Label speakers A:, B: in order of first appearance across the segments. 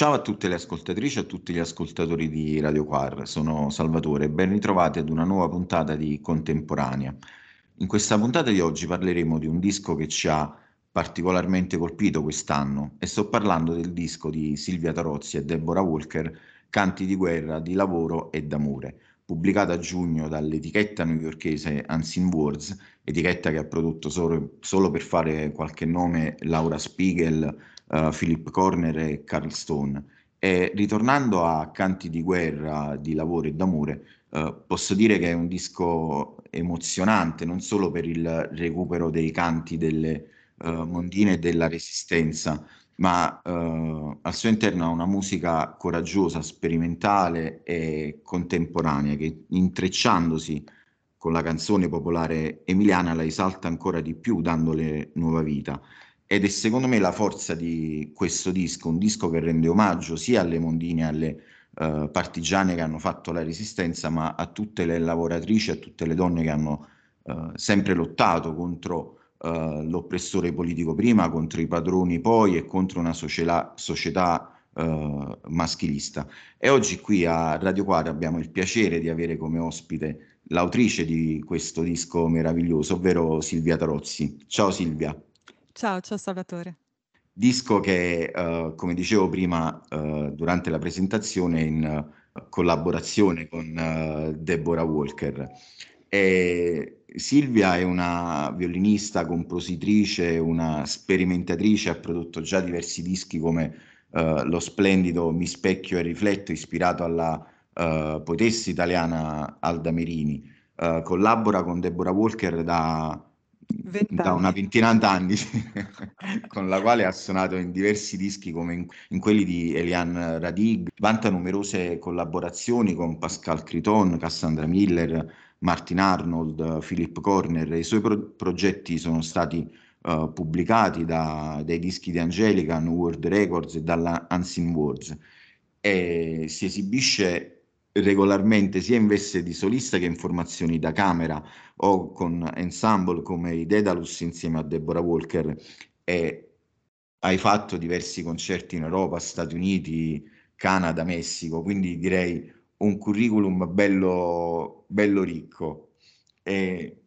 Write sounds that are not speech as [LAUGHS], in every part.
A: Ciao a tutte le ascoltatrici e a tutti gli ascoltatori di Radio Quar, sono Salvatore e ben ritrovati ad una nuova puntata di Contemporanea. In questa puntata di oggi parleremo di un disco che ci ha particolarmente colpito quest'anno e sto parlando del disco di Silvia Tarozzi e Deborah Walker, Canti di guerra, di lavoro e d'amore, pubblicato a giugno dall'etichetta newyorkese Unseen Words, etichetta che ha prodotto solo, solo per fare qualche nome Laura Spiegel, uh, Philip Corner e Carl Stone. E ritornando a Canti di guerra, di lavoro e d'amore, uh, posso dire che è un disco emozionante, non solo per il recupero dei canti delle uh, mondine e della resistenza, ma uh, al suo interno ha una musica coraggiosa, sperimentale e contemporanea che intrecciandosi con la canzone popolare emiliana la esalta ancora di più, dandole nuova vita ed è secondo me la forza di questo disco, un disco che rende omaggio sia alle mondine, alle uh, partigiane che hanno fatto la resistenza, ma a tutte le lavoratrici, a tutte le donne che hanno uh, sempre lottato contro uh, l'oppressore politico prima, contro i padroni poi e contro una società, società maschilista. E oggi qui a Radio Quadra abbiamo il piacere di avere come ospite l'autrice di questo disco meraviglioso, ovvero Silvia Tarozzi. Ciao Silvia.
B: Ciao, ciao Salvatore.
A: Disco che, uh, come dicevo prima uh, durante la presentazione, in uh, collaborazione con Deborah Walker. E Silvia è una violinista, compositrice, una sperimentatrice, ha prodotto già diversi dischi come lo splendido Mi specchio e rifletto, ispirato alla poetessa italiana Alda Merini. collabora con Deborah Walker da da una ventina d'anni, [LAUGHS] con la quale ha suonato in diversi dischi come in, in quelli di Eliane Radig, vanta numerose collaborazioni con Pascal Criton, Cassandra Miller, Martin Arnold, Philip Corner, i suoi pro- progetti sono stati uh, pubblicati da, dai dischi di Angelica, New World Records e dalla Unseen Words. E si esibisce regolarmente sia in veste di solista che in formazioni da camera o con ensemble come i Dedalus insieme a Deborah Walker e hai fatto diversi concerti in Europa, Stati Uniti, Canada, Messico, quindi direi un curriculum bello, bello ricco. E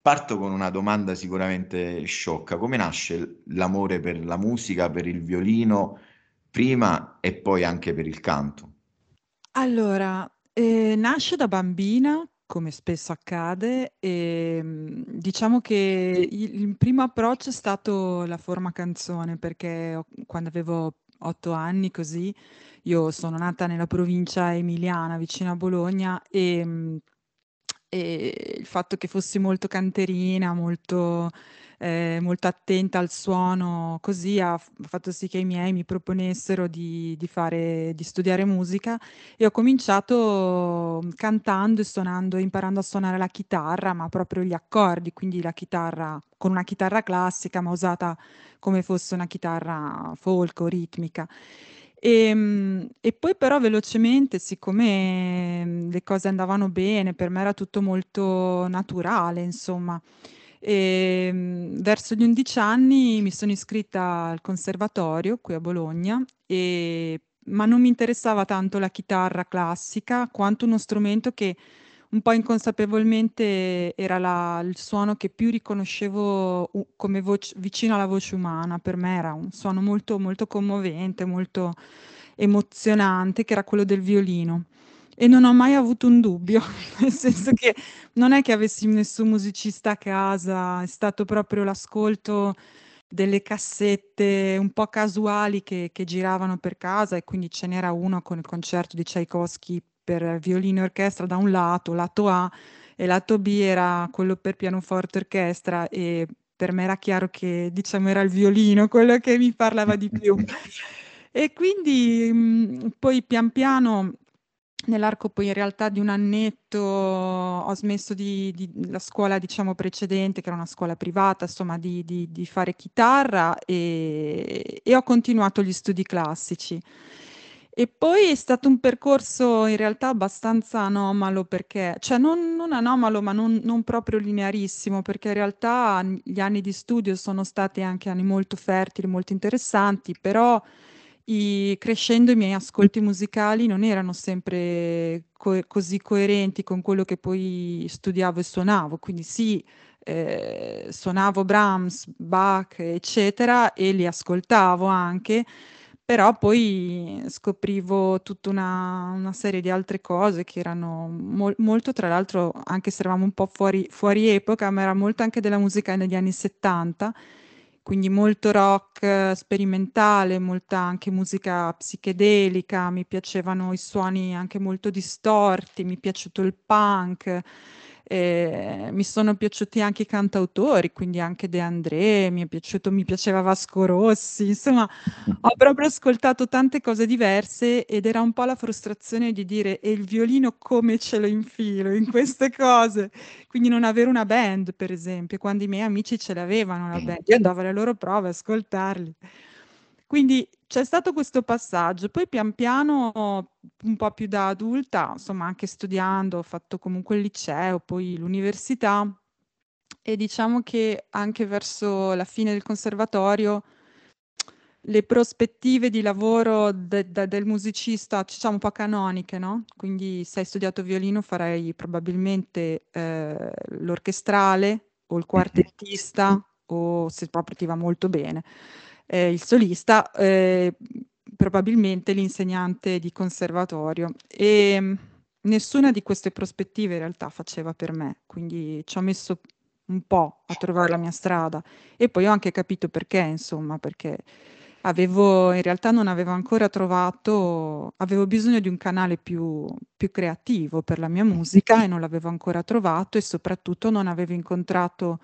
A: parto con una domanda sicuramente sciocca. Come nasce l'amore per la musica, per il violino, prima e poi anche per il canto?
B: Allora, ehm, nasce da bambina, come spesso accade, ehm, diciamo che il il primo approccio è stato la forma canzone, perché ho quando avevo 8 anni così, io sono nata nella provincia emiliana vicino a Bologna, ehm, e il fatto che fossi molto canterina, molto ehm, molto attenta al suono, così ha fatto sì che i miei mi proponessero di di fare di studiare musica e ho cominciato mm, cantando e suonando imparando a suonare la chitarra, ma proprio gli accordi, quindi la chitarra con una chitarra classica, ma usata come fosse una chitarra folk o ritmica. Ehm, e poi però velocemente, siccome, mhmm, le cose andavano bene, per me era tutto molto naturale, insomma. Ehm, verso gli 11 anni mi sono iscritta al conservatorio qui a Bologna, e ma non mi interessava tanto la chitarra classica, quanto uno strumento che un po' inconsapevolmente era la il suono che più riconoscevo come voc vicino alla voce umana. Per me era un suono molto, molto commovente, molto emozionante, che era quello del violino. E non ho mai avuto un dubbio, [LAUGHS] nel senso che non è che avessi nessun musicista a casa, è stato proprio l'ascolto delle cassette un po' casuali che che giravano per casa e quindi ce n'era uno con il concerto di Tchaikovsky per violino e orchestra da un lato, lato A, e lato B era quello per pianoforte e orchestra e per me era chiaro che diciamo era il violino quello che mi parlava di più. [LAUGHS] E quindi, mhmm, poi pian piano Nell'arco poi in realtà di un annetto ho smesso di di la scuola diciamo precedente, che era una scuola privata, insomma di di di fare chitarra, ehm, e ho continuato gli studi classici. E poi è stato un percorso in realtà abbastanza anomalo perché cioè non non anomalo, ma non non proprio linearissimo, perché in realtà gli anni di studio sono stati anche anni molto fertili, molto interessanti, però i crescendo i miei ascolti musicali non erano sempre co così coerenti con quello che poi studiavo e suonavo. Quindi sì, ehm, suonavo Brahms, Bach, eccetera, e li ascoltavo anche, però poi scoprivo tutta una una serie di altre cose che erano mol molto tra l'altro, anche se eravamo un po' fuori fuori epoca, ma era molto anche della musica negli anni '70, quindi molto rock sperimentale, molta anche musica psichedelica, mi piacevano i suoni anche molto distorti, mi è piaciuto il punk. Ehm, mi sono piaciuti anche i cantautori, quindi anche De André, mi è piaciuto mi piaceva Vasco Rossi, insomma ho proprio ascoltato tante cose diverse ed era un po' la frustrazione di dire: "E il violino come ce lo infilo in queste cose?" Quindi non avere una band, per esempio, quando i miei amici ce l'avevano la band. Io andavo alle loro prove a ascoltarli. Quindi c'è stato questo passaggio, poi pian piano, un po' più da adulta, insomma anche studiando, ho fatto comunque il liceo, poi l'università e diciamo che anche verso la fine del conservatorio le prospettive di lavoro de de del musicista, diciamo un po' canoniche, no, quindi se hai studiato violino farai probabilmente, ehm, l'orchestrale o il quartettista o se proprio ti va molto bene ehm, il solista, ehm, probabilmente l'insegnante di conservatorio. Ehm, nessuna di queste prospettive in realtà faceva per me, quindi ci ho messo un po' a trovare la mia strada e poi ho anche capito perché insomma, perché avevo in realtà non avevo ancora trovato avevo bisogno di un canale più più creativo per la mia musica e non l'avevo ancora trovato e soprattutto non avevo incontrato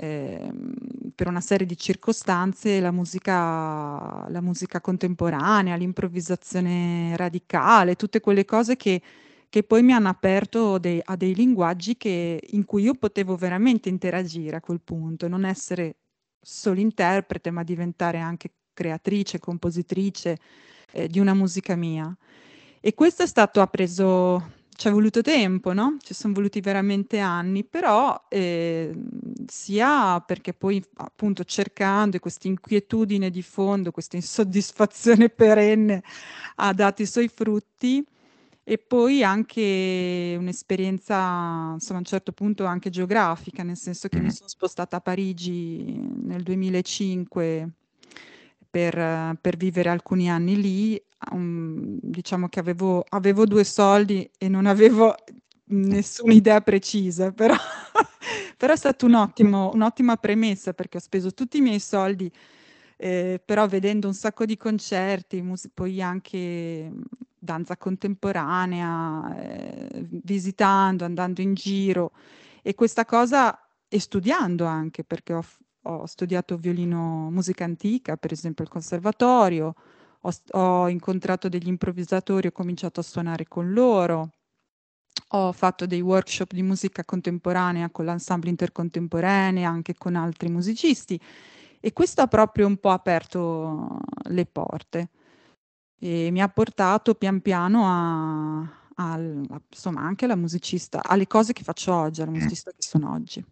B: ehm, per una serie di circostanze la musica la musica contemporanea, l'improvvisazione radicale, tutte quelle cose che che poi mi hanno aperto dei a dei linguaggi che in cui io potevo veramente interagire a quel punto, non essere solo interprete, ma diventare anche creatrice, compositrice, ehm, di una musica mia. E questo è stato ha preso C'è voluto tempo, no, ci son voluti veramente anni, però, ehm, sia perché poi appunto cercando e questa inquietudine di fondo, questa insoddisfazione [LAUGHS] perenne ha dato i suoi frutti e poi anche un'esperienza, insomma a un certo punto anche geografica, nel senso che mi son spostata a Parigi nel 2005 per per vivere alcuni anni lì, um, diciamo che avevo avevo 2 soldi e non avevo nessun'idea precisa, [LAUGHS] però però è stato un un'ottima premessa perché ho speso tutti i miei soldi, ehm, però vedendo un sacco di concerti, mus poi anche, mhmm, danza contemporanea, ehm, visitando, andando in giro e questa cosa e studiando anche perché ho ho studiato violino musica antica, per esempio al conservatorio, ho ho incontrato degli improvvisatori, ho cominciato a suonare con loro, ho fatto dei workshop di musica contemporanea con l'Ensemble Intercontemporanea, anche con altri musicisti. E questo ha proprio un po' aperto le porte. E mi ha portato pian piano a al a insomma anche alla musicista alle cose che faccio oggi, alla musicista che sono oggi.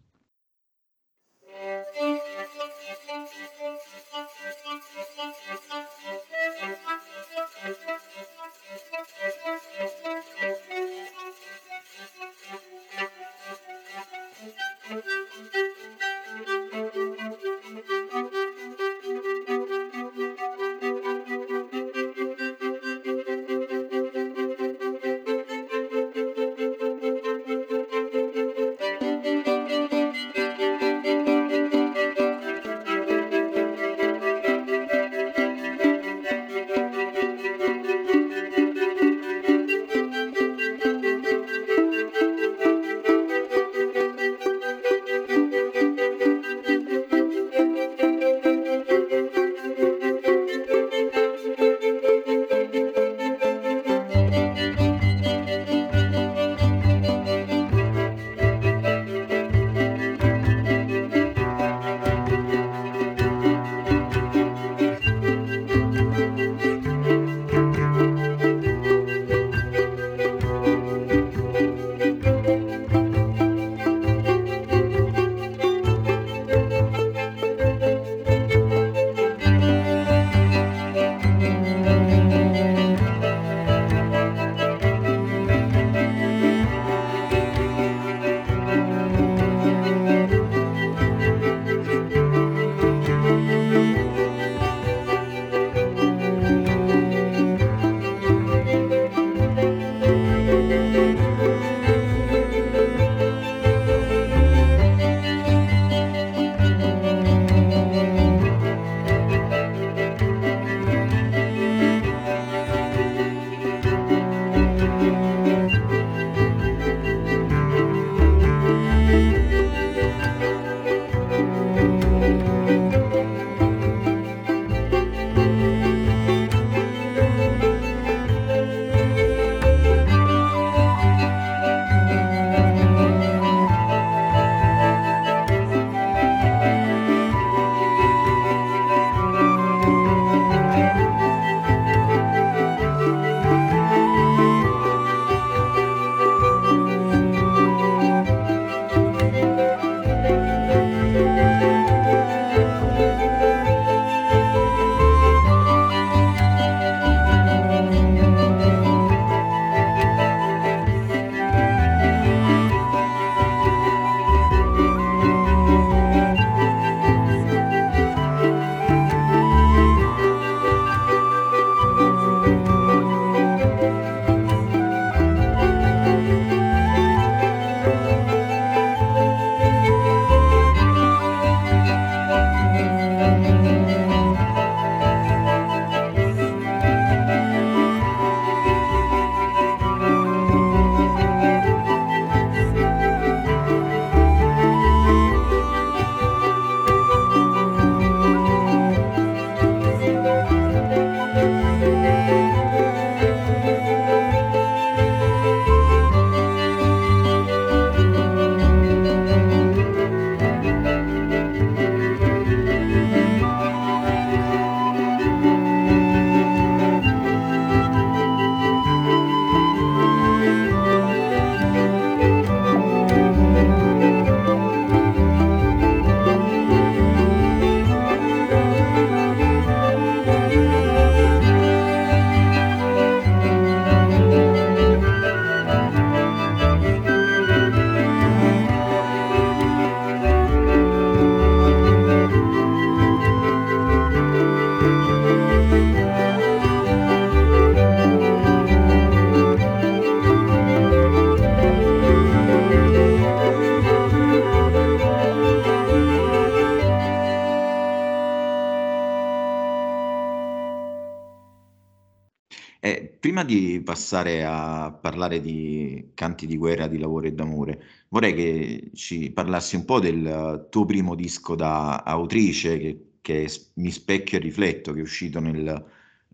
A: Passare a parlare di canti di guerra, di lavoro e d'amore, vorrei che ci parlassi un po' del tuo primo disco da autrice, che, che Mi specchio e rifletto, che è uscito nel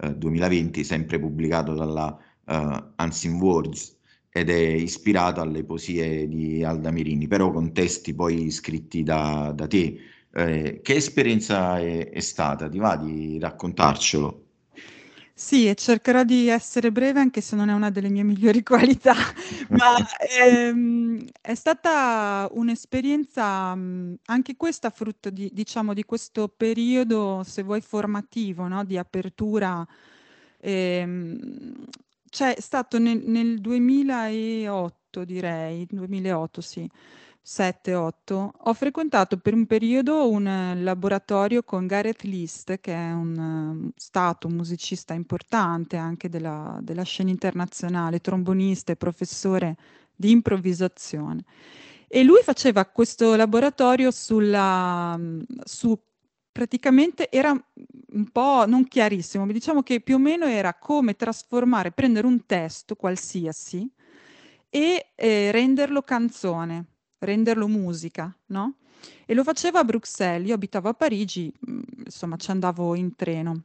A: eh, 2020, sempre pubblicato dalla uh, Unseen Words, ed è ispirato alle poesie di Alda Mirini, però con testi poi scritti da, da te. Eh, che esperienza è, è stata? Ti va di raccontarcelo?
B: Sì, e cercherò di essere breve anche se non è una delle mie migliori [LAUGHS] qualità, ma ehm, è stata un'esperienza mh, anche questa frutto di, diciamo, di questo periodo, se vuoi, formativo, no? Di apertura. ehm, cioè, è stato nel, nel 2008, direi, 2008, sì. 7, 8, ho frequentato per un periodo un eh, laboratorio con Gareth List, che è un, eh, stato un musicista importante anche della, della scena internazionale, trombonista e professore di improvvisazione. E lui faceva questo laboratorio sulla, mm, su praticamente era un po' non chiarissimo, ma diciamo che più o meno era come trasformare, prendere un testo qualsiasi e eh, renderlo canzone renderlo musica, no? E lo faceva a Bruxelles, io abitavo a Parigi, mm, insomma ci andavo in treno.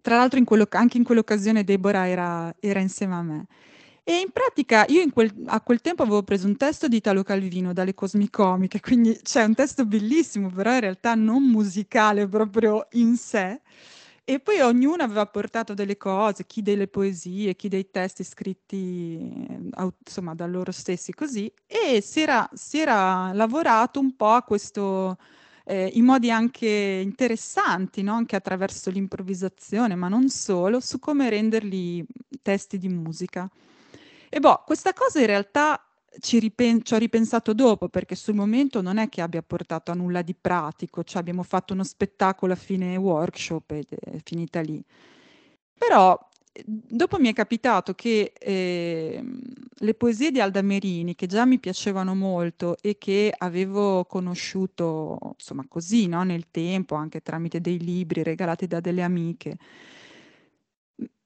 B: Tra l'altro in anche in quell'occasione Deborah era, era, insieme a me. E in pratica io in quel, a quel tempo avevo preso un testo di Italo Calvino dalle Cosmicomiche, quindi c'è un testo bellissimo, però in realtà non musicale proprio in sé. E poi ognuno aveva portato delle cose, chi delle poesie, chi dei testi scritti, insomma, da loro stessi così, e si era, si era lavorato un po' a questo, eh, in modi anche interessanti, no? anche attraverso l'improvvisazione, ma non solo, su come renderli testi di musica. E boh, questa cosa in realtà ci, ripen- ci ho ripensato dopo perché sul momento non è che abbia portato a nulla di pratico, cioè abbiamo fatto uno spettacolo a fine workshop ed è finita lì. Però dopo mi è capitato che eh, le poesie di Alda Merini, che già mi piacevano molto e che avevo conosciuto, insomma, così, no? nel tempo, anche tramite dei libri regalati da delle amiche,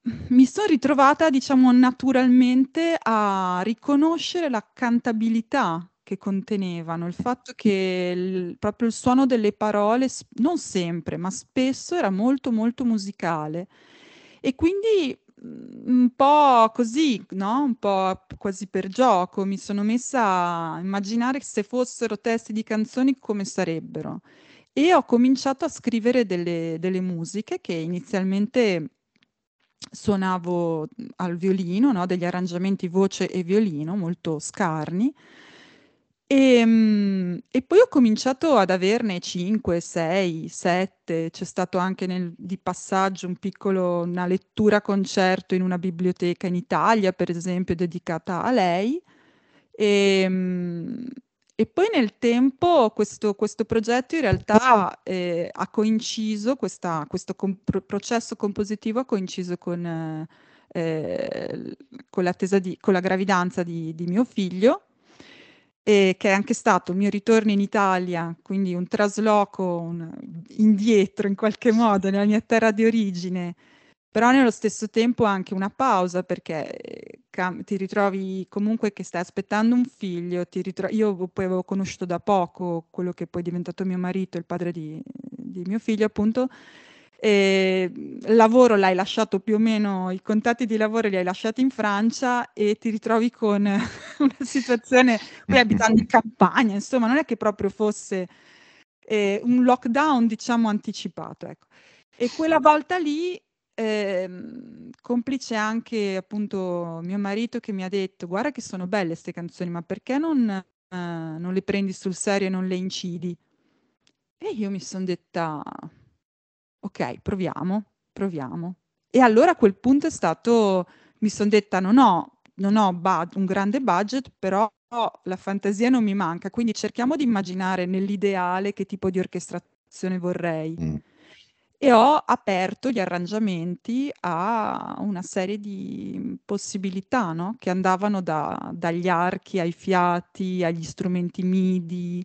B: mi sono ritrovata, diciamo, naturalmente a riconoscere la cantabilità che contenevano, il fatto che il, proprio il suono delle parole, non sempre, ma spesso era molto molto musicale. E quindi mm, un po' così, no? Un po' quasi per gioco, mi sono messa a immaginare se fossero testi di canzoni come sarebbero. E ho cominciato a scrivere delle, delle musiche che inizialmente suonavo al violino, no? degli arrangiamenti voce e violino molto scarni. E, ehm, e, poi ho cominciato ad averne 5, 6, 7, c'è stato anche nel, di passaggio un piccolo, una lettura concerto in una biblioteca in Italia, per esempio, dedicata a lei. E, ehm, e poi nel tempo questo, questo progetto in realtà eh, ha coinciso, questa, questo comp- processo compositivo ha coinciso con, eh, con, di, con la gravidanza di, di mio figlio, e che è anche stato il mio ritorno in Italia, quindi un trasloco un, indietro in qualche modo nella mia terra di origine però nello stesso tempo anche una pausa perché eh, ti ritrovi comunque che stai aspettando un figlio, ritro- io poi avevo conosciuto da poco quello che poi è diventato mio marito, il padre di, di mio figlio appunto, e il lavoro l'hai lasciato più o meno, i contatti di lavoro li hai lasciati in Francia e ti ritrovi con [LAUGHS] una situazione, poi abitando in campagna, insomma non è che proprio fosse eh, un lockdown diciamo anticipato, ecco. E quella volta lì Ehm, complice anche appunto mio marito che mi ha detto: "Guarda che sono belle queste canzoni, ma perché non ehm, non le prendi sul serio e non le incidi?" E io mi son detta: "Okay, proviamo, proviamo." E allora a quel punto è stato mi son detta: "Non ho non ho bud un grande budget, però la fantasia non mi manca, quindi cerchiamo di immaginare nell'ideale che tipo di orchestrazione vorrei." Mh e ho aperto gli arrangiamenti a una serie di possibilità, no? che andavano da, dagli archi ai fiati, agli strumenti MIDI,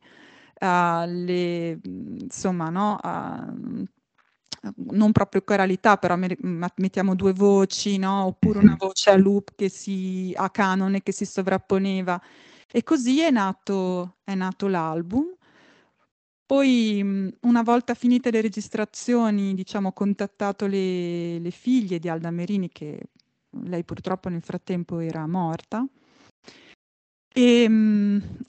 B: alle, insomma, no? A, non proprio coralità, però mettiamo due voci, no? Oppure una voce a loop che si a canone che si sovrapponeva. E così è nato, è nato l'album. Poi, una volta finite le registrazioni, diciamo, ho contattato le, le figlie di Alda Merini, che lei purtroppo nel frattempo era morta. E,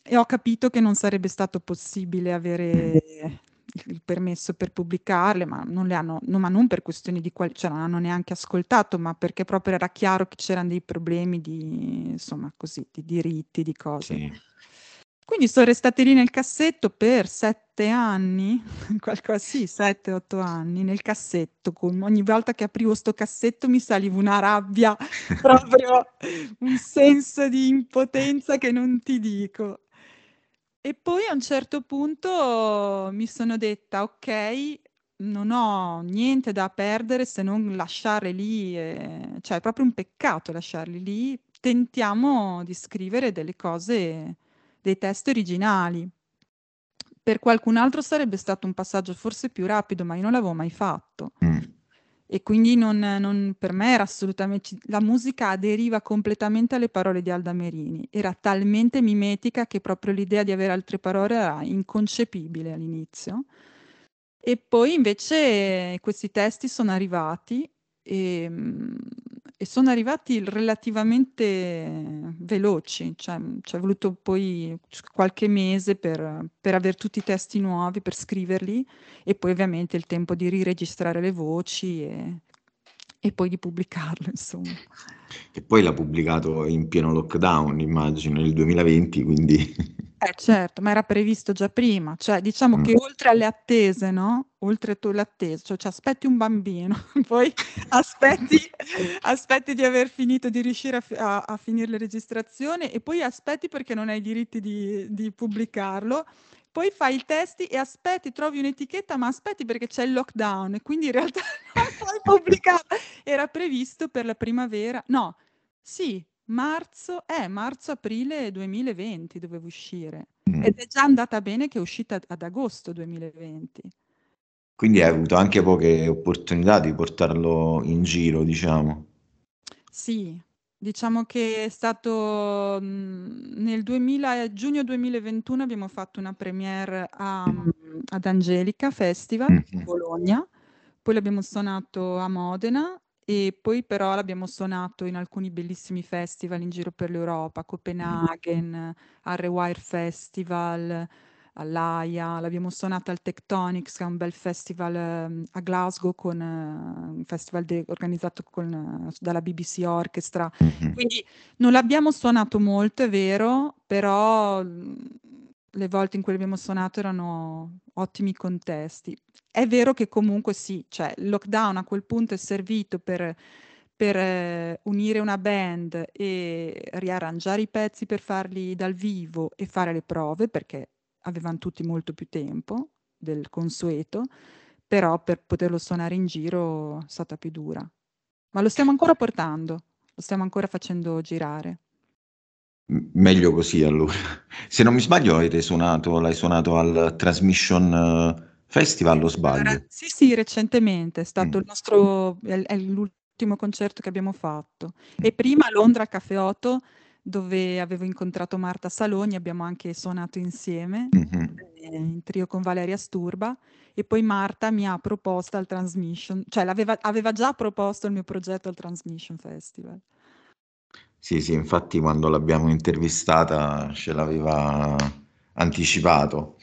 B: e, ho capito che non sarebbe stato possibile avere il permesso per pubblicarle, ma non hanno, no, ma non per questioni di qualità, cioè non hanno neanche ascoltato, ma perché proprio era chiaro che c'erano dei problemi di, insomma, così, di diritti, di cose. Sì. Quindi sono restate lì nel cassetto per sette anni, [LAUGHS] qualcosa sì, [LAUGHS] sette, otto anni, nel cassetto. Con, ogni volta che aprivo sto cassetto mi saliva una rabbia, [LAUGHS] proprio un senso di impotenza che non ti dico. E poi a un certo punto mi sono detta: "Okay, non ho niente da perdere se non lasciare lì, ehm, cioè è proprio un peccato lasciarli lì, tentiamo di scrivere delle cose dei testi originali". Per qualcun altro sarebbe stato un passaggio forse più rapido, ma io non l'avevo mai fatto. Mh. E quindi non non per me era assolutamente la musica aderiva completamente alle parole di Alda Merini. Era talmente mimetica che proprio l'idea di avere altre parole era inconcepibile all'inizio. E poi invece questi testi sono arrivati, ehm, e sono arrivati relativamente veloci, cioè c'è voluto poi qualche mese per per aver tutti i testi nuovi, per scriverli e poi ovviamente il tempo di riregistrare le voci e e poi di pubblicarlo insomma.
A: Che poi l'ha pubblicato in pieno lockdown immagino, nel 2020 quindi [LAUGHS]
B: Eh certo, ma era previsto già prima, cioè diciamo Mh. che oltre alle attese, no, oltre tu le attese, cioè cioè aspetti un bambino, [LAUGHS] poi aspetti aspetti di aver finito di riuscire a a a finire le registrazioni e poi aspetti perché non hai i diritti di di pubblicarlo, poi fai i testi e aspetti, trovi un'etichetta, ma aspetti perché c'è il lockdown e quindi in realtà [LAUGHS] [LAUGHS] non puoi pubblicarlo. Era previsto per la primavera no, sì, Marzo eh, marzo-aprile 2020 doveva uscire Mh. ed è già andata bene che è uscita ad agosto 2020.
A: Quindi hai avuto anche poche opportunità di portarlo in giro, diciamo.
B: Sì, diciamo che è stato, mhmm, nel 2000 giugno 2021 abbiamo fatto una premiere a mhmm, ad Angelica Festival, a Bologna, poi l'abbiamo suonato a Modena e poi però l'abbiamo suonato in alcuni bellissimi festival in giro per l'Europa, Copenaghen, al Rewire Festival, all'Aia, l'abbiamo suonata al Tectonics, che è un bel festival ehm, a Glasgow, con, eh, un festival de- organizzato con, eh, dalla BBC Orchestra. Mm-hmm. Quindi non l'abbiamo suonato molto, è vero, però le volte in cui l'abbiamo suonato erano ottimi contesti. È vero che comunque sì, cioè il lockdown a quel punto è servito per, per eh, unire una band e riarrangiare i pezzi per farli dal vivo e fare le prove, perché avevano tutti molto più tempo del consueto, però per poterlo suonare in giro è stata più dura. Ma lo stiamo ancora portando, lo stiamo ancora facendo girare
A: meglio così allora. [LAUGHS] Se non mi sbaglio avete suonato l'hai suonato al Transmission eh, Festival o sbaglio?
B: Sì, sì, recentemente, è stato Mh. il nostro è è l'ultimo concerto che abbiamo fatto. E prima a Londra al Caffè Otto, dove avevo incontrato Marta Salogni, abbiamo anche suonato insieme, Mh-mh. ehm, in trio con Valeria Sturba, e poi Marta mi ha proposto al Transmission cioè l'aveva aveva già proposto il mio progetto al Transmission Festival.
A: Sì, sì, infatti quando l'abbiamo intervistata ce l'aveva anticipato.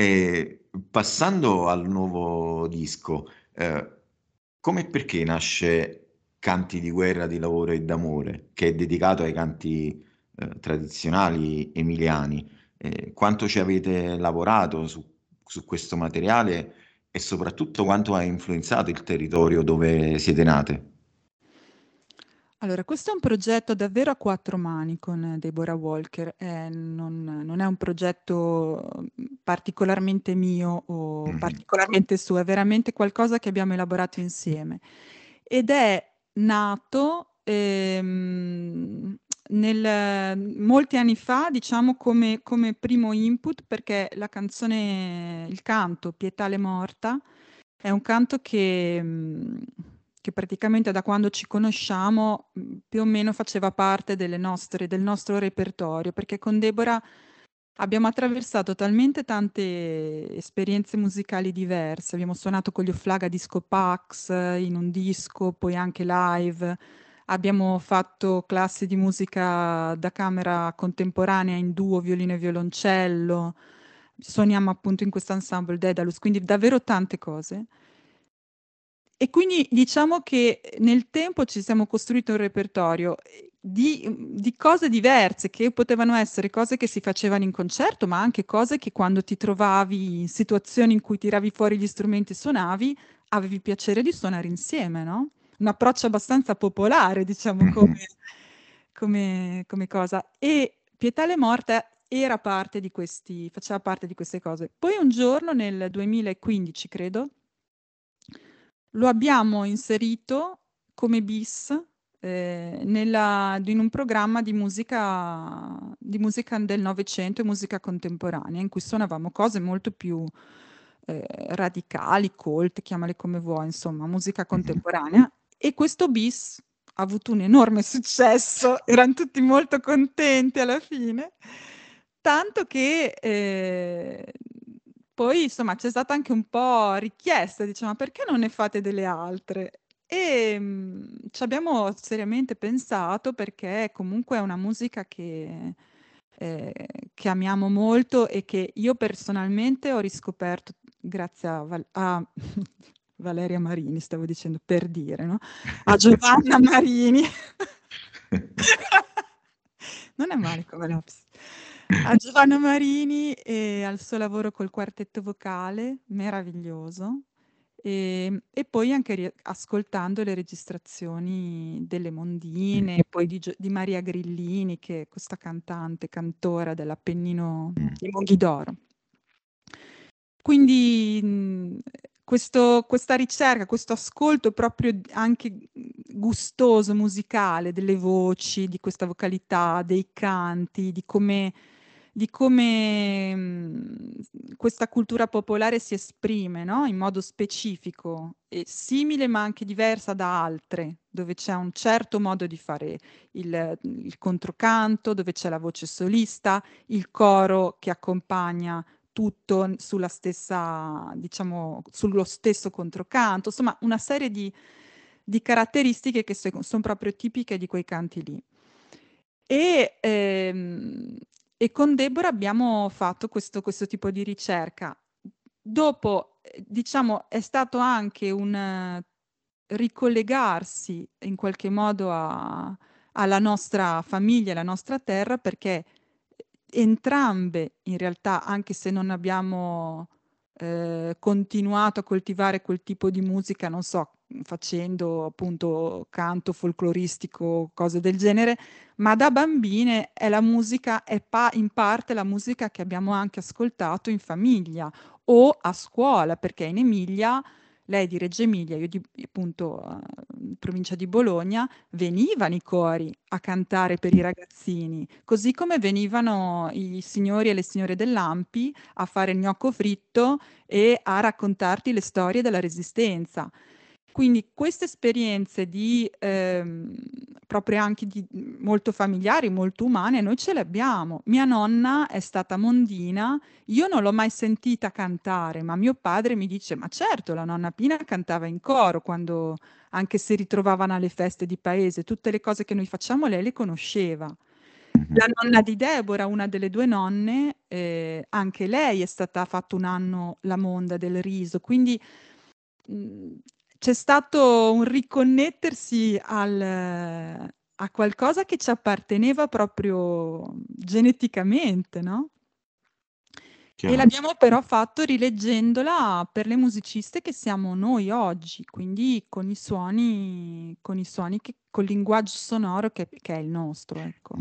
A: E passando al nuovo disco, eh, come e perché nasce Canti di guerra, di lavoro e d'amore, che è dedicato ai canti eh, tradizionali emiliani? Eh, quanto ci avete lavorato su, su questo materiale e soprattutto quanto ha influenzato il territorio dove siete nate?
B: Allora, questo è un progetto davvero a quattro mani con Deborah Walker, eh, non, non è un progetto mm, particolarmente mio o
A: Mhm.
B: particolarmente suo, è veramente qualcosa che abbiamo elaborato insieme ed è nato ehm, nel, molti anni fa, diciamo come, come primo input, perché la canzone, il canto Pietà le morta, è un canto che... mm, che praticamente da quando ci conosciamo mh, più o meno faceva parte nostre, del nostro repertorio, perché con Deborah abbiamo attraversato talmente tante esperienze musicali diverse, abbiamo suonato con gli Oflaga Disco Pax in un disco, poi anche live, abbiamo fatto classi di musica da camera contemporanea in duo, violino e violoncello, suoniamo appunto in questo ensemble Daedalus, quindi davvero tante cose. E quindi diciamo che nel tempo ci siamo costruito un repertorio eh, di, di cose diverse, che potevano essere cose che si facevano in concerto, ma anche cose che quando ti trovavi in situazioni in cui tiravi fuori gli strumenti e suonavi, avevi piacere di suonare insieme, no? Un approccio abbastanza popolare, diciamo,
A: Mhm.
B: come, come, come cosa. E Pietà Morta era parte di questi, faceva parte di queste cose. Poi un giorno nel 2015, credo, lo abbiamo inserito come bis eh, nella- in un programma di musica, di musica del Novecento e musica contemporanea, in cui suonavamo cose molto più eh, radicali, colte, chiamale come vuoi, insomma, musica
A: Mhm.
B: contemporanea. E questo bis ha avuto un enorme successo, [LAUGHS] erano tutti molto contenti alla fine. Tanto che eh, poi insomma c'è stata anche un po' richiesta, diciamo, perché non ne fate delle altre? E mh, ci abbiamo seriamente pensato perché comunque è una musica che, eh, che amiamo molto e che io personalmente ho riscoperto grazie a, Val- a [LAUGHS] Valeria Marini, stavo dicendo per dire, no? A Giovanna Marini. [LAUGHS] Non è male come lapsus. A Giovanna Marini e al suo lavoro col quartetto vocale, meraviglioso. E, e poi anche ri- ascoltando le registrazioni delle Mondine, e poi di, Gio- di Maria Grillini, che è questa cantante, cantora dell'Appennino
A: Mm.
B: di Monghidoro. Quindi mh, questo- questa ricerca, questo ascolto proprio anche gustoso, musicale, delle voci, di questa vocalità, dei canti, di come, di come mh, questa cultura popolare si esprime, no? In modo specifico e simile ma anche diversa da altre, dove c'è un certo modo di fare il, il controcanto, dove c'è la voce solista, il coro che accompagna tutto sulla stessa, diciamo, sullo stesso controcanto, insomma, una serie di, di caratteristiche che sono proprio tipiche di quei canti lì. E, ehm, e con Deborah abbiamo fatto questo, questo tipo di ricerca. Dopo, eh, diciamo, è stato anche un eh, ricollegarsi in qualche modo a- alla nostra famiglia, alla nostra terra, perché entrambe in realtà, anche se non abbiamo eh, continuato a coltivare quel tipo di musica, non so, facendo appunto canto folcloristico, cose del genere, ma da bambine è la musica, è pa- in parte la musica che abbiamo anche ascoltato in famiglia o a scuola, perché in Emilia, lei di Reggio Emilia, io di appunto eh, provincia di Bologna, venivano i cori a cantare per i ragazzini, così come venivano i signori e le signore dell'Ampi a fare il gnocco fritto e a raccontarti le storie della Resistenza. Quindi queste esperienze di ehm, proprio anche di, molto familiari, molto umane, noi ce le abbiamo. Mia nonna è stata mondina, io non l'ho mai sentita cantare, ma mio padre mi dice: Ma certo, la nonna Pina cantava in coro quando anche se ritrovavano alle feste di paese, tutte le cose che noi facciamo lei le conosceva. Mh-mh. La nonna di Deborah, una delle 2 nonne, ehm, anche lei è stata fatto un anno la monda del riso, quindi, mhmm, c'è stato un riconnettersi al a qualcosa che ci apparteneva proprio geneticamente, no? E l'abbiamo però fatto rileggendola per le musiciste che siamo noi oggi, quindi con i suoni con i suoni che col linguaggio sonoro che che è il nostro, ecco.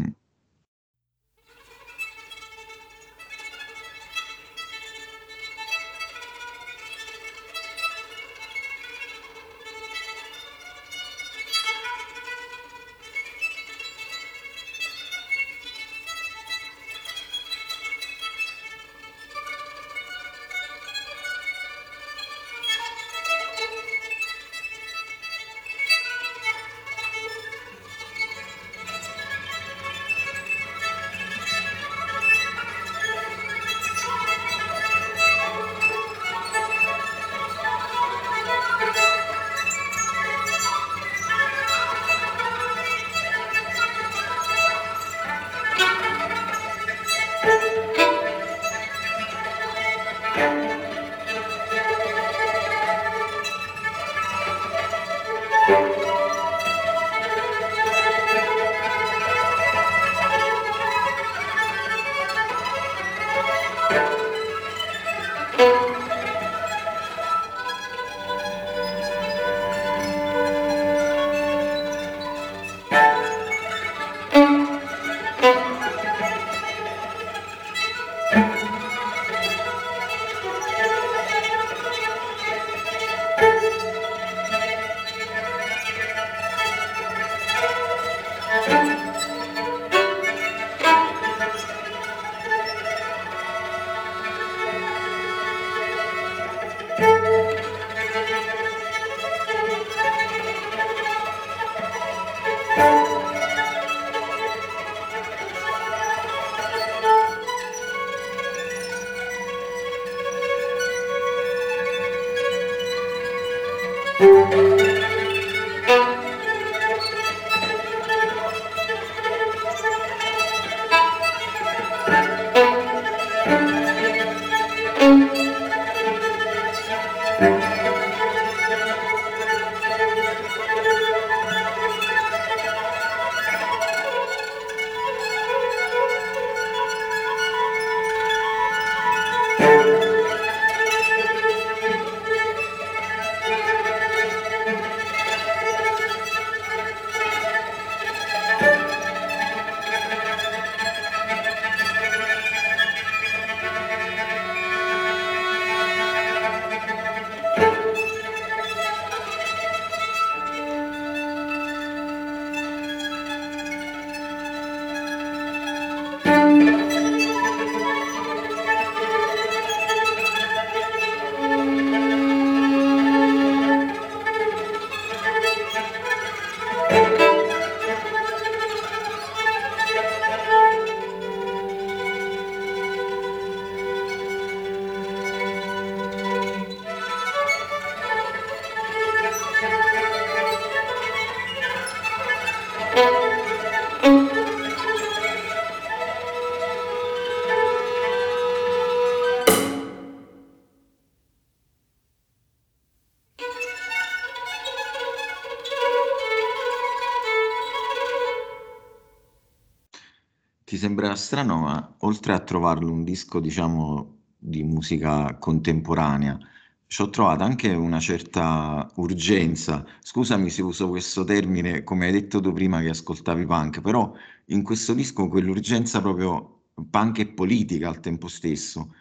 A: Sembra strano, ma oltre a trovarlo un disco, diciamo, di musica contemporanea, ci ho trovato anche una certa urgenza. Scusami se uso questo termine, come hai detto tu prima che ascoltavi punk, però in questo disco quell'urgenza proprio punk e politica al tempo stesso.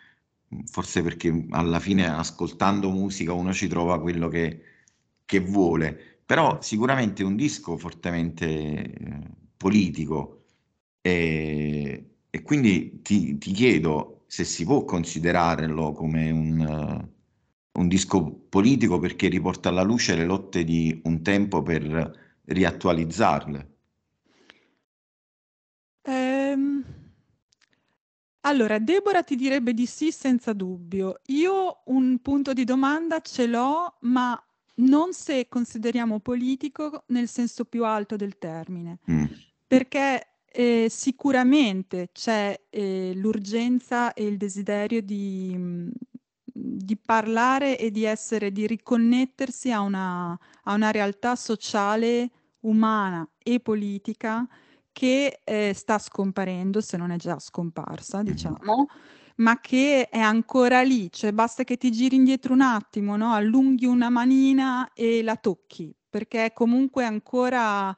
A: Forse perché alla fine ascoltando musica uno ci trova quello che, che vuole, però sicuramente un disco fortemente eh, politico e, e quindi ti, ti, chiedo se si può considerarlo come un, un, disco politico perché riporta alla luce le lotte di un tempo per riattualizzarle.
B: Ehm, allora, Deborah ti direbbe di sì senza dubbio. Io un punto di domanda ce l'ho, ma non se consideriamo politico nel senso più alto del termine. Mm. Perché Ehm, sicuramente c'è, ehm, l'urgenza e il desiderio di mhmm, di parlare e di essere di riconnettersi a una a una realtà sociale, umana e politica che, ehm, sta scomparendo, se non è già scomparsa,
A: Mh-mh.
B: diciamo, ma che è ancora lì. Cioè basta che ti giri indietro un attimo, no, allunghi una manina e la tocchi, perché comunque ancora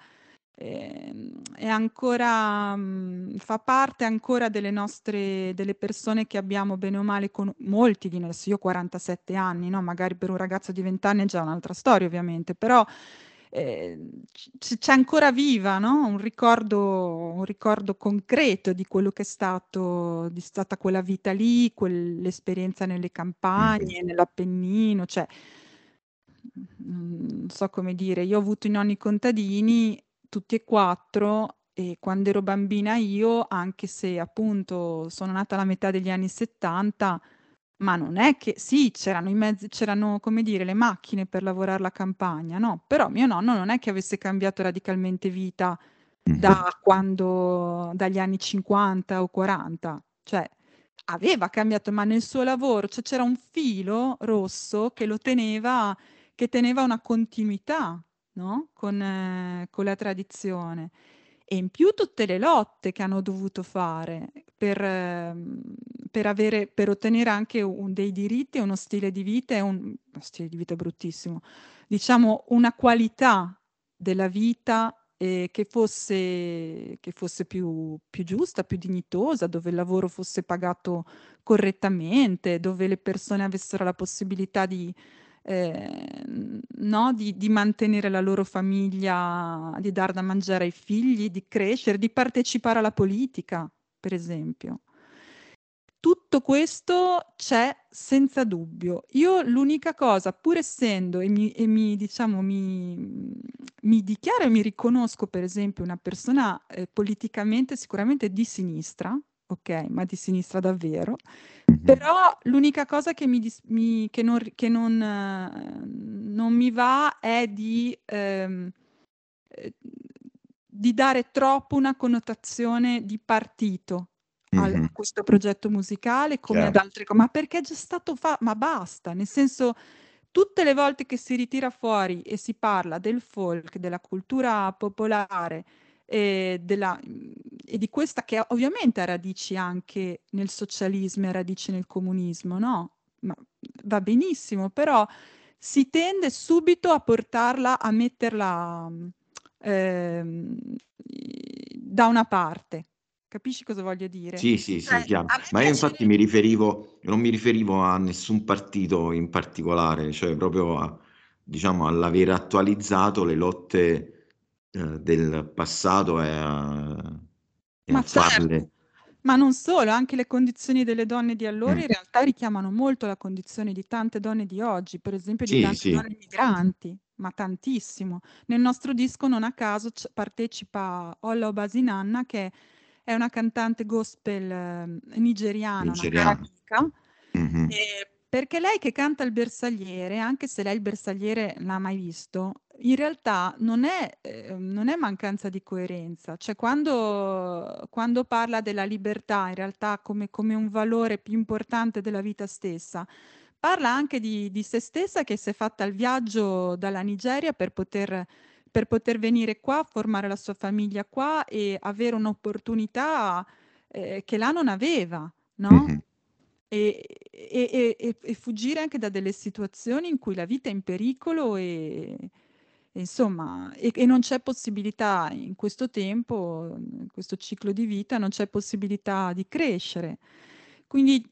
B: è ancora mhmm, fa parte ancora delle nostre delle persone che abbiamo bene o male cono molti di noi, adesso io ho 47 anni, no, magari per un ragazzo di 20 anni è già un'altra storia ovviamente, però, ehm, c c'è ancora viva, no, un ricordo un ricordo concreto di quello che è stato di stata quella vita lì, quell'esperienza nelle campagne, nell'Appennino, cioè mhmm, non so come dire, io ho avuto i nonni contadini, tutti e 4, e quando ero bambina io, anche se appunto sono nata alla metà degli anni '70, ma non è che sì, c'erano i mezzi c'erano, come dire, le macchine per lavorar la campagna, no, però mio nonno non è che avesse cambiato radicalmente vita da quando dagli anni '50 o '40. Cioè, aveva cambiato, ma nel suo lavoro, cioè c'era un filo rosso che lo teneva che teneva una continuità, no, con con la tradizione. E in più tutte le lotte che hanno dovuto fare per mhmm, per avere per ottenere anche un dei diritti e uno stile di vita un uno stile di vita bruttissimo, diciamo una qualità della vita, ehm, che fosse che fosse più più giusta, più dignitosa, dove il lavoro fosse pagato correttamente, dove le persone avessero la possibilità di ehm, no, di di mantenere la loro famiglia, di dar da mangiare ai figli, di crescere, di partecipare alla politica, per esempio. Tutto questo c'è senza dubbio. Io l'unica cosa, pur essendo e mi e mi diciamo mi mi dichiaro e mi riconosco per esempio una persona, ehm, politicamente sicuramente di sinistra, okay, ma di sinistra davvero,
A: Mh-mh.
B: però l'unica cosa che mi mi che non che non non mi va è di ehm, ehm, di dare troppo una connotazione di partito al a questo progetto musicale come ad
A: Chiaro.
B: altre co ma perché è già stato fa ma basta, nel senso, tutte le volte che si ritira fuori e si parla del folk, della cultura popolare, e della mhmm, e di questa che ovviamente ha radici anche nel socialismo e ha radici nel comunismo, no, ma va benissimo, però si tende subito a portarla a metterla, i da una parte. Capisci cosa voglio dire?
A: Sì, sì, sì, chiaro.
B: a me
A: Ma io infatti mi riferivo non mi riferivo a nessun partito in particolare, cioè proprio a diciamo all'aver attualizzato le lotte, ehm, del passato e a e a
B: Ma certo,
A: farle
B: ma non solo, anche le condizioni delle donne di allora
A: Mh.
B: in realtà richiamano molto la condizione di tante donne di oggi, per esempio di
A: Sì,
B: tante
A: sì.
B: donne migranti, ma tantissimo. Nel nostro disco non a caso c partecipa Olla Obasinanna che è una cantante gospel nigeriana, una cara
A: Nigeriana.
B: amica,
A: Mh-mh.
B: ehm, perché lei che canta il bersagliere, anche se lei il bersagliere l'ha mai visto, in realtà non è ehm, non è mancanza di coerenza. Cioè quando quando parla della libertà in realtà come come un valore più importante della vita stessa, parla anche di di se stessa che s'è fatta il viaggio dalla Nigeria per poter per poter venire qua, formare la sua famiglia qua e avere un'opportunità, ehm, che là non aveva, no,
A: Mh-mh.
B: e e e e fuggire anche da delle situazioni in cui la vita è in pericolo e insomma e e non c'è possibilità in questo tempo, in questo ciclo di vita, non c'è possibilità di crescere. Quindi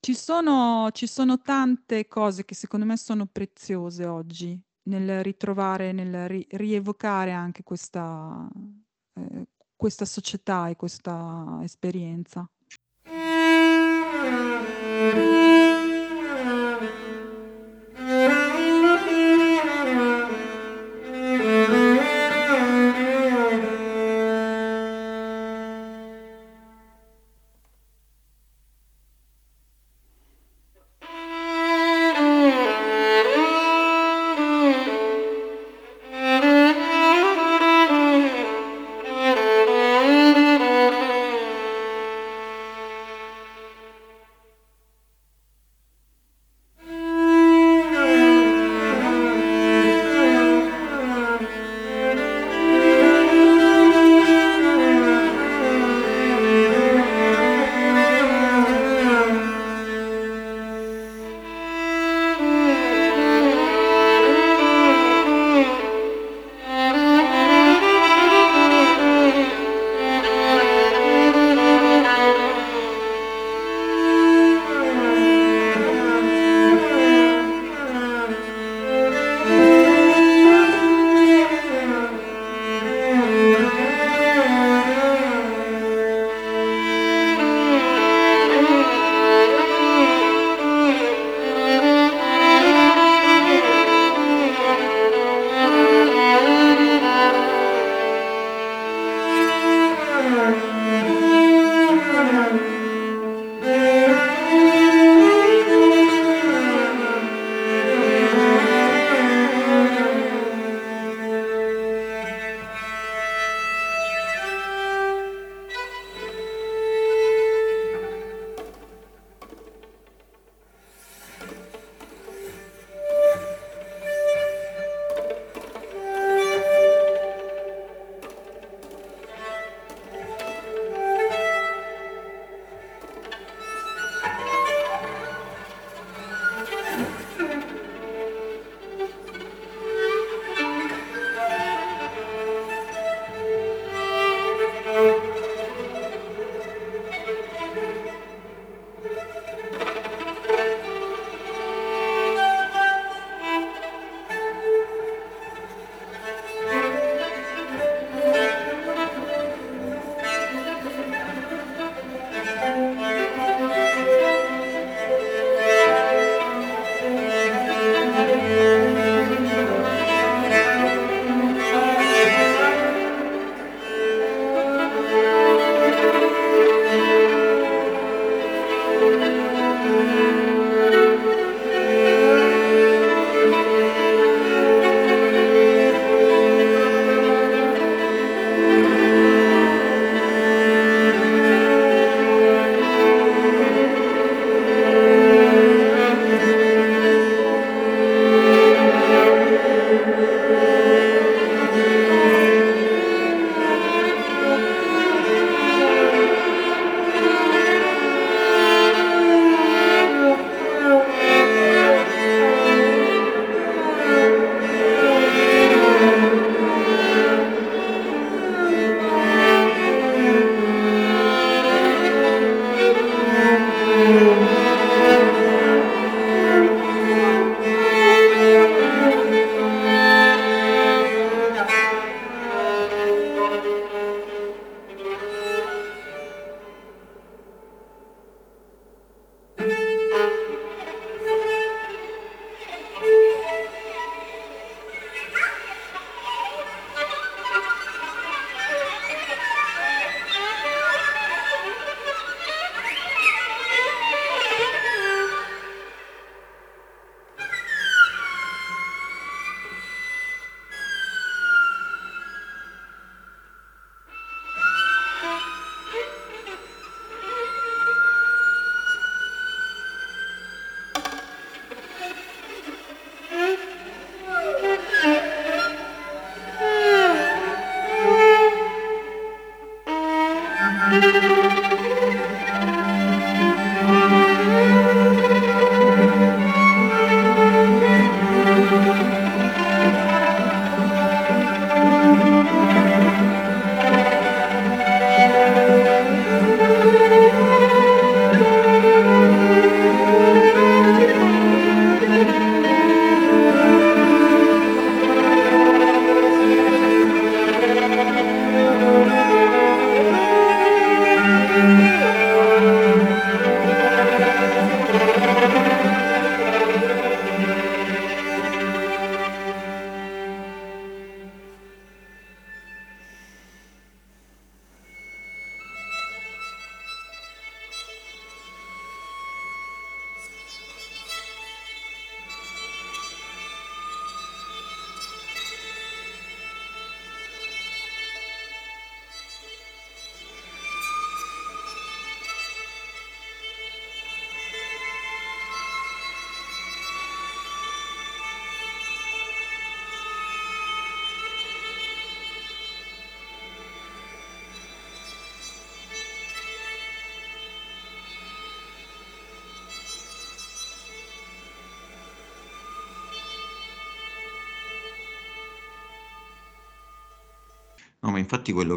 B: ci sono ci sono tante cose che secondo me sono preziose oggi nel ritrovare, nel ri rievocare anche questa ehm, questa società e questa esperienza.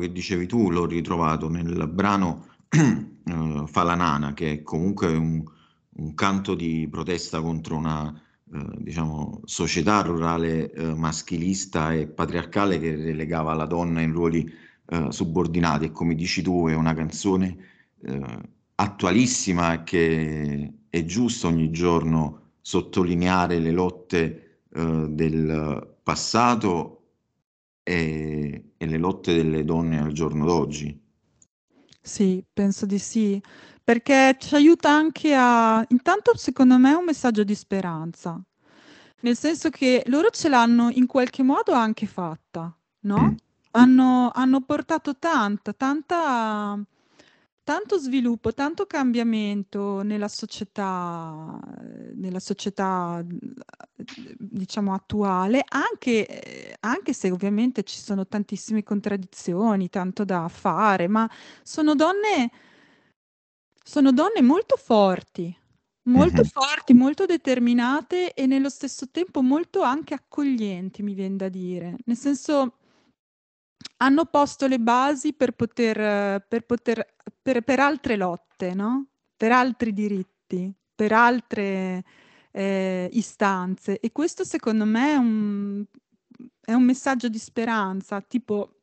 A: Che dicevi tu l'ho ritrovato nel brano [CLEARS THROAT] eh, Fa la nana, che è comunque un, un canto di protesta contro una eh, diciamo, società rurale eh, maschilista e patriarcale che relegava la donna in ruoli eh, subordinati. E come dici tu, è una canzone eh, attualissima che è giusto ogni giorno sottolineare le lotte eh, del passato e, lotte delle donne al giorno d'oggi.
B: Sì, penso di sì, perché ci aiuta anche a intanto secondo me è un messaggio di speranza, nel senso che loro ce l'hanno in qualche modo anche fatta, no?
A: Mm.
B: Hanno, hanno portato tanta, tanta tanto sviluppo, tanto cambiamento nella società, nella società diciamo attuale, anche, anche se ovviamente ci sono tantissime contraddizioni, tanto da fare, ma sono donne, sono donne molto forti, molto
A: Mhm.
B: forti, molto determinate e nello stesso tempo molto anche accoglienti, mi viene da dire. Nel senso, hanno posto le basi per poter, per poter, per, per altre lotte, no? Per altri diritti, per altre eh, istanze. E questo secondo me è un, è un messaggio di speranza, tipo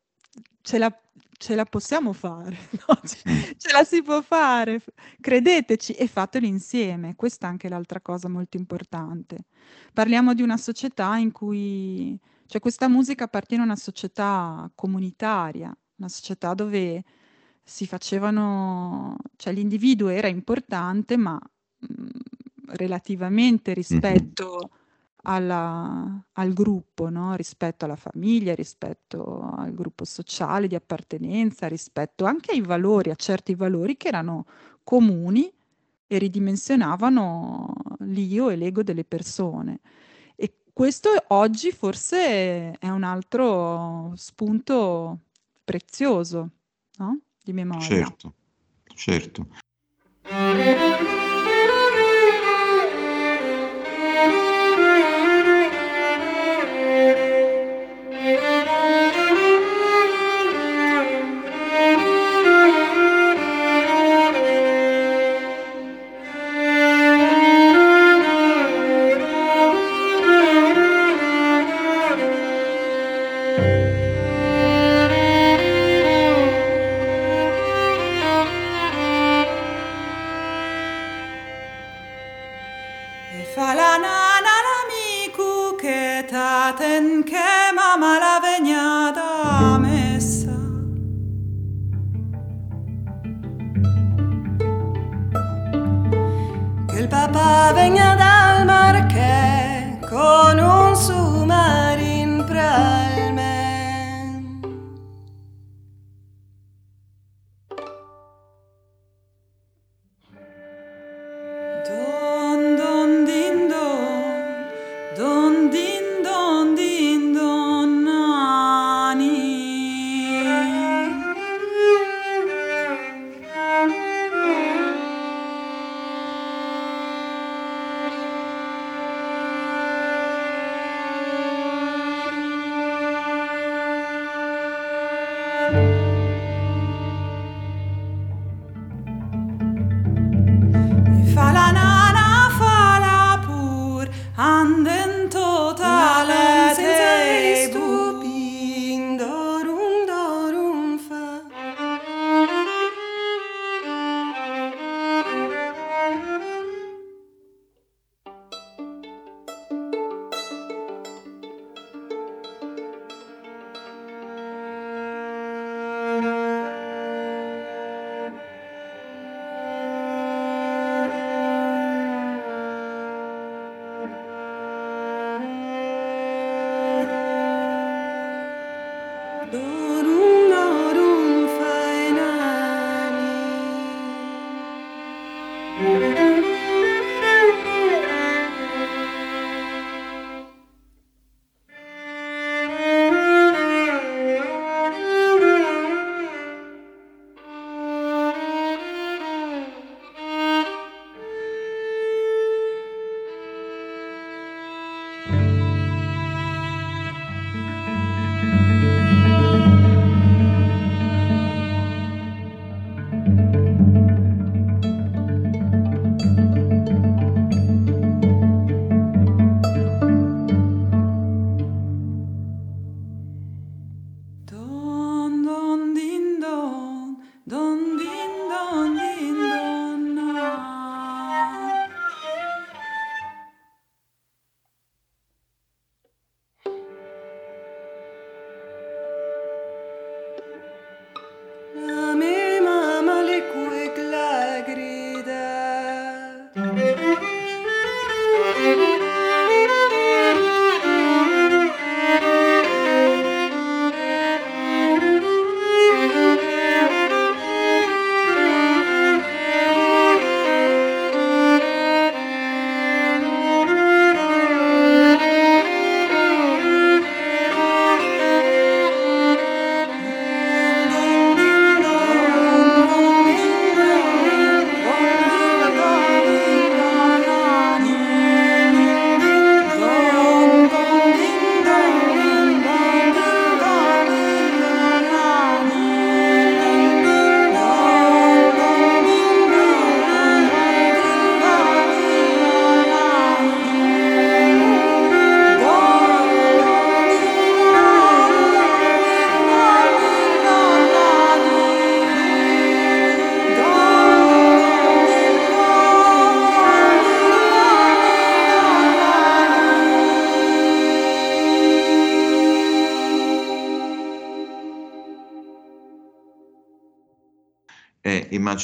B: ce la, ce la possiamo fare, [LAUGHS] no? ce, ce la si può fare, credeteci e fatelo insieme. Questa è anche l'altra cosa molto importante. Parliamo di una società in cui, cioè questa musica appartiene a una società comunitaria, una società dove si facevano, cioè l'individuo era importante, ma mh, relativamente rispetto alla- al gruppo, no? Rispetto alla famiglia, rispetto al gruppo sociale di appartenenza, rispetto anche ai valori, a certi valori che erano comuni e ridimensionavano l'io e l'ego delle persone. Questo oggi forse è un altro spunto prezioso, no? Di memoria.
A: Certo, certo.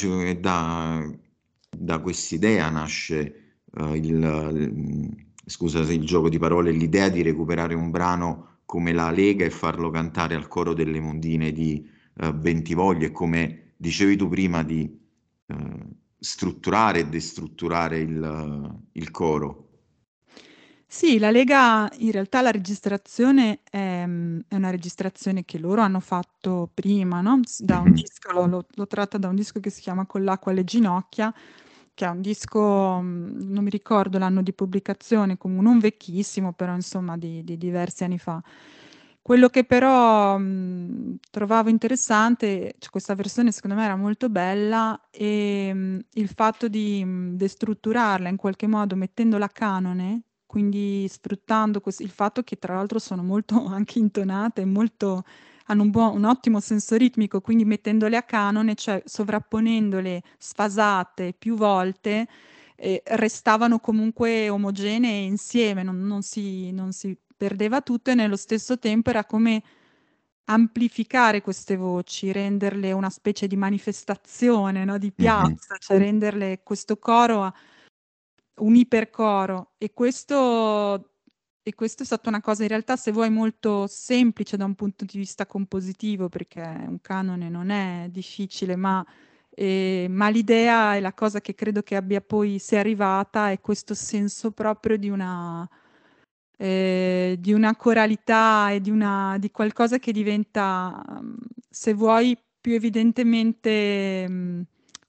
A: Immagino da, da quest'idea nasce uh, il, il, scusate il gioco di parole, l'idea di recuperare un brano come La Lega e farlo cantare al coro delle mondine di uh, Bentivoglia e come dicevi tu prima di uh, strutturare e destrutturare il, il coro.
B: Sì, la Lega in realtà la registrazione è, mm, è una registrazione che loro hanno fatto prima, no? da un disco, l'ho, l'ho- l'ho tratta da un disco che si chiama Con l'acqua alle ginocchia, che è un disco, mm, non mi ricordo l'anno di pubblicazione, comunque non vecchissimo, però insomma di, di diversi anni fa. Quello che però mh, mm, trovavo interessante, cioè questa versione secondo me era molto bella e mh, il fatto di mh, destrutturarla in qualche modo mettendola a canone quindi sfruttando ques il fatto che tra l'altro sono molto [LAUGHS] anche intonate, molto hanno un buo un ottimo senso ritmico, quindi mettendole a canone, cioè sovrapponendole sfasate più volte, ehm, restavano comunque omogenee insieme, non non si non si perdeva tutto e nello stesso tempo era come amplificare queste voci, renderle una specie di manifestazione, no, di piazza, cioè renderle questo coro a un ipercoro e questo, e questo è stata una cosa in realtà se vuoi molto semplice da un punto di vista compositivo perché un canone non è difficile ma, eh, ma l'idea è la cosa che credo che abbia poi sia arrivata è questo senso proprio di una, eh, di una coralità e di, una, di qualcosa che diventa se vuoi più evidentemente mh,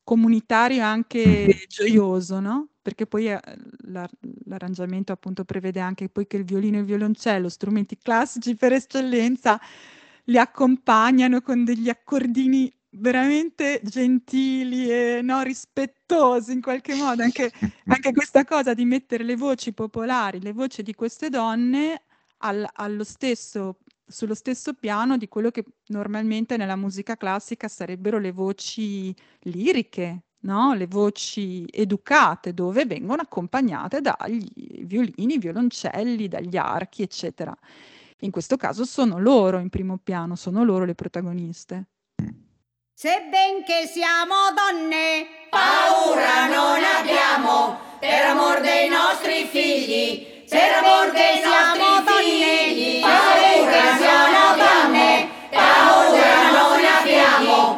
B: comunitario e anche gioioso, no? Perché poi eh, la, l'arrangiamento appunto prevede anche poi che il violino e il violoncello, strumenti classici per eccellenza, li accompagnano con degli accordini veramente gentili e no, rispettosi in qualche modo. Anche, [LAUGHS] anche, questa cosa di mettere le voci popolari, le voci di queste donne al, allo stesso, sullo stesso piano di quello che normalmente nella musica classica sarebbero le voci liriche, no? le voci educate dove vengono accompagnate dagli violini, violoncelli, dagli archi, eccetera. In questo caso sono loro in primo piano, sono loro le protagoniste.
C: Sebben che siamo donne, paura non abbiamo, per amor dei nostri figli, per amor dei nostri figli, paura non donne, paura non abbiamo.